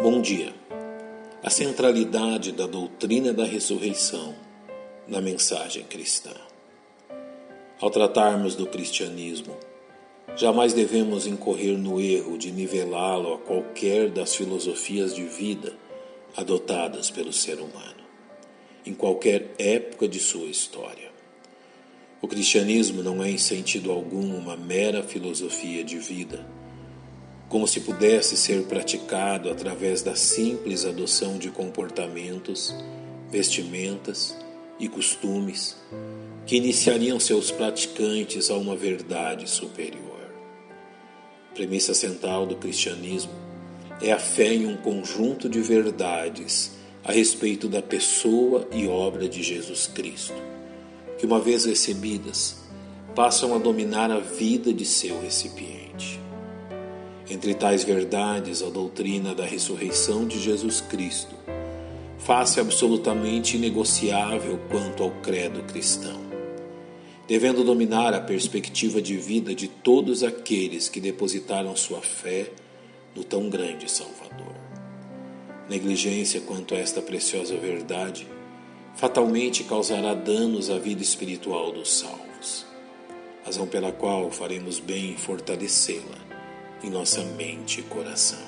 Bom dia. A centralidade da doutrina da ressurreição na mensagem cristã. Ao tratarmos do cristianismo, jamais devemos incorrer no erro de nivelá-lo a qualquer das filosofias de vida adotadas pelo ser humano, em qualquer época de sua história. O cristianismo não é, em sentido algum, uma mera filosofia de vida como se pudesse ser praticado através da simples adoção de comportamentos, vestimentas e costumes que iniciariam seus praticantes a uma verdade superior. Premissa central do cristianismo é a fé em um conjunto de verdades a respeito da pessoa e obra de Jesus Cristo, que, uma vez recebidas, passam a dominar a vida de seu recipiente. Entre tais verdades, a doutrina da ressurreição de Jesus Cristo faz-se absolutamente inegociável quanto ao credo cristão, devendo dominar a perspectiva de vida de todos aqueles que depositaram sua fé no tão grande Salvador. Negligência quanto a esta preciosa verdade fatalmente causará danos à vida espiritual dos salvos, razão pela qual faremos bem em fortalecê-la em nossa mente e coração.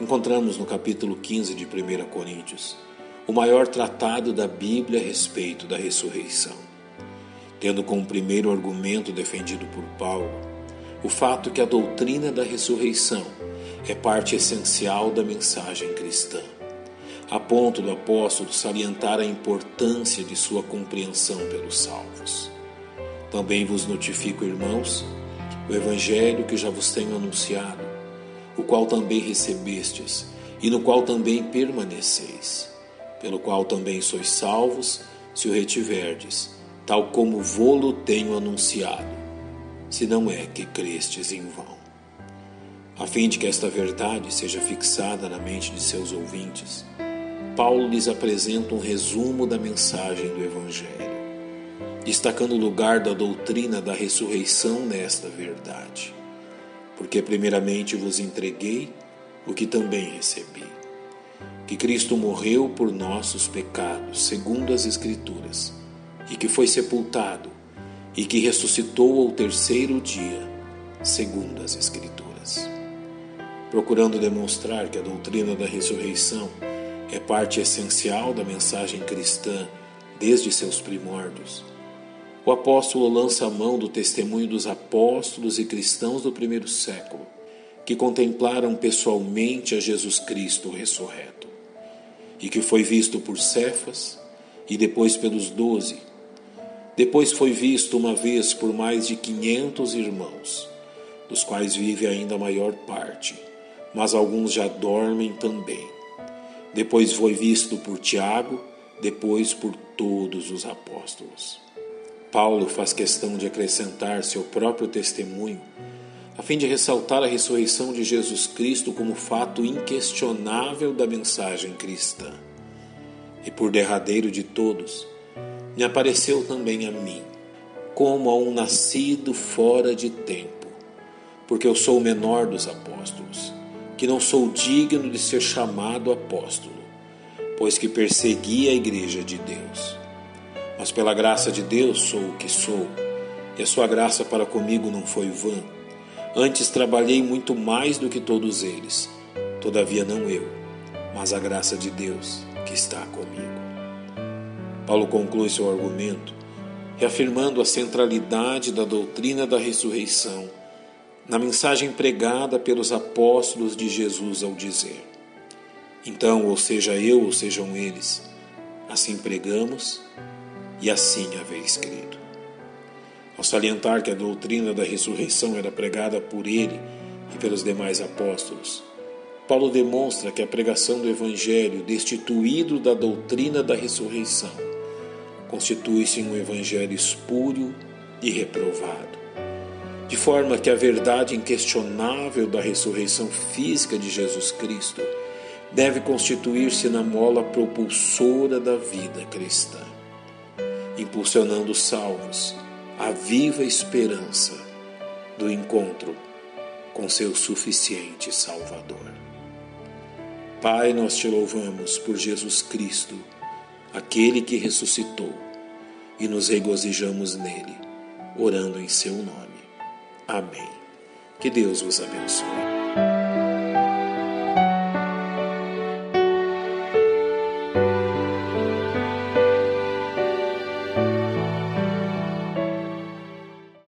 Encontramos no capítulo 15 de 1 Coríntios o maior tratado da Bíblia a respeito da ressurreição, tendo como primeiro argumento defendido por Paulo o fato que a doutrina da ressurreição é parte essencial da mensagem cristã, a ponto do apóstolo salientar a importância de sua compreensão pelos salvos. Também vos notifico, irmãos, o Evangelho que já vos tenho anunciado, o qual também recebestes e no qual também permaneceis, pelo qual também sois salvos, se o retiverdes, tal como vô-lo tenho anunciado, se não é que crestes em vão. A fim de que esta verdade seja fixada na mente de seus ouvintes, Paulo lhes apresenta um resumo da mensagem do Evangelho destacando o lugar da doutrina da ressurreição nesta verdade. Porque, primeiramente, vos entreguei o que também recebi: que Cristo morreu por nossos pecados, segundo as Escrituras, e que foi sepultado, e que ressuscitou ao terceiro dia, segundo as Escrituras. Procurando demonstrar que a doutrina da ressurreição é parte essencial da mensagem cristã desde seus primórdios o apóstolo lança a mão do testemunho dos apóstolos e cristãos do primeiro século, que contemplaram pessoalmente a Jesus Cristo ressurreto, e que foi visto por Cefas e depois pelos doze. Depois foi visto uma vez por mais de quinhentos irmãos, dos quais vive ainda a maior parte, mas alguns já dormem também. Depois foi visto por Tiago, depois por todos os apóstolos. Paulo faz questão de acrescentar seu próprio testemunho, a fim de ressaltar a ressurreição de Jesus Cristo como fato inquestionável da mensagem cristã. E por derradeiro de todos, me apareceu também a mim, como a um nascido fora de tempo, porque eu sou o menor dos apóstolos, que não sou digno de ser chamado apóstolo, pois que persegui a igreja de Deus mas pela graça de Deus sou o que sou, e a sua graça para comigo não foi vã. Antes trabalhei muito mais do que todos eles, todavia não eu, mas a graça de Deus que está comigo. Paulo conclui seu argumento reafirmando a centralidade da doutrina da ressurreição na mensagem pregada pelos apóstolos de Jesus ao dizer: Então, ou seja eu, ou sejam eles, assim pregamos e assim haveis crido. Ao salientar que a doutrina da ressurreição era pregada por ele e pelos demais apóstolos, Paulo demonstra que a pregação do Evangelho, destituído da doutrina da ressurreição, constitui-se um Evangelho espúrio e reprovado. De forma que a verdade inquestionável da ressurreição física de Jesus Cristo deve constituir-se na mola propulsora da vida cristã impulsionando os salvos à viva esperança do encontro com seu suficiente Salvador. Pai, nós te louvamos por Jesus Cristo, aquele que ressuscitou, e nos regozijamos nele, orando em seu nome. Amém. Que Deus vos abençoe.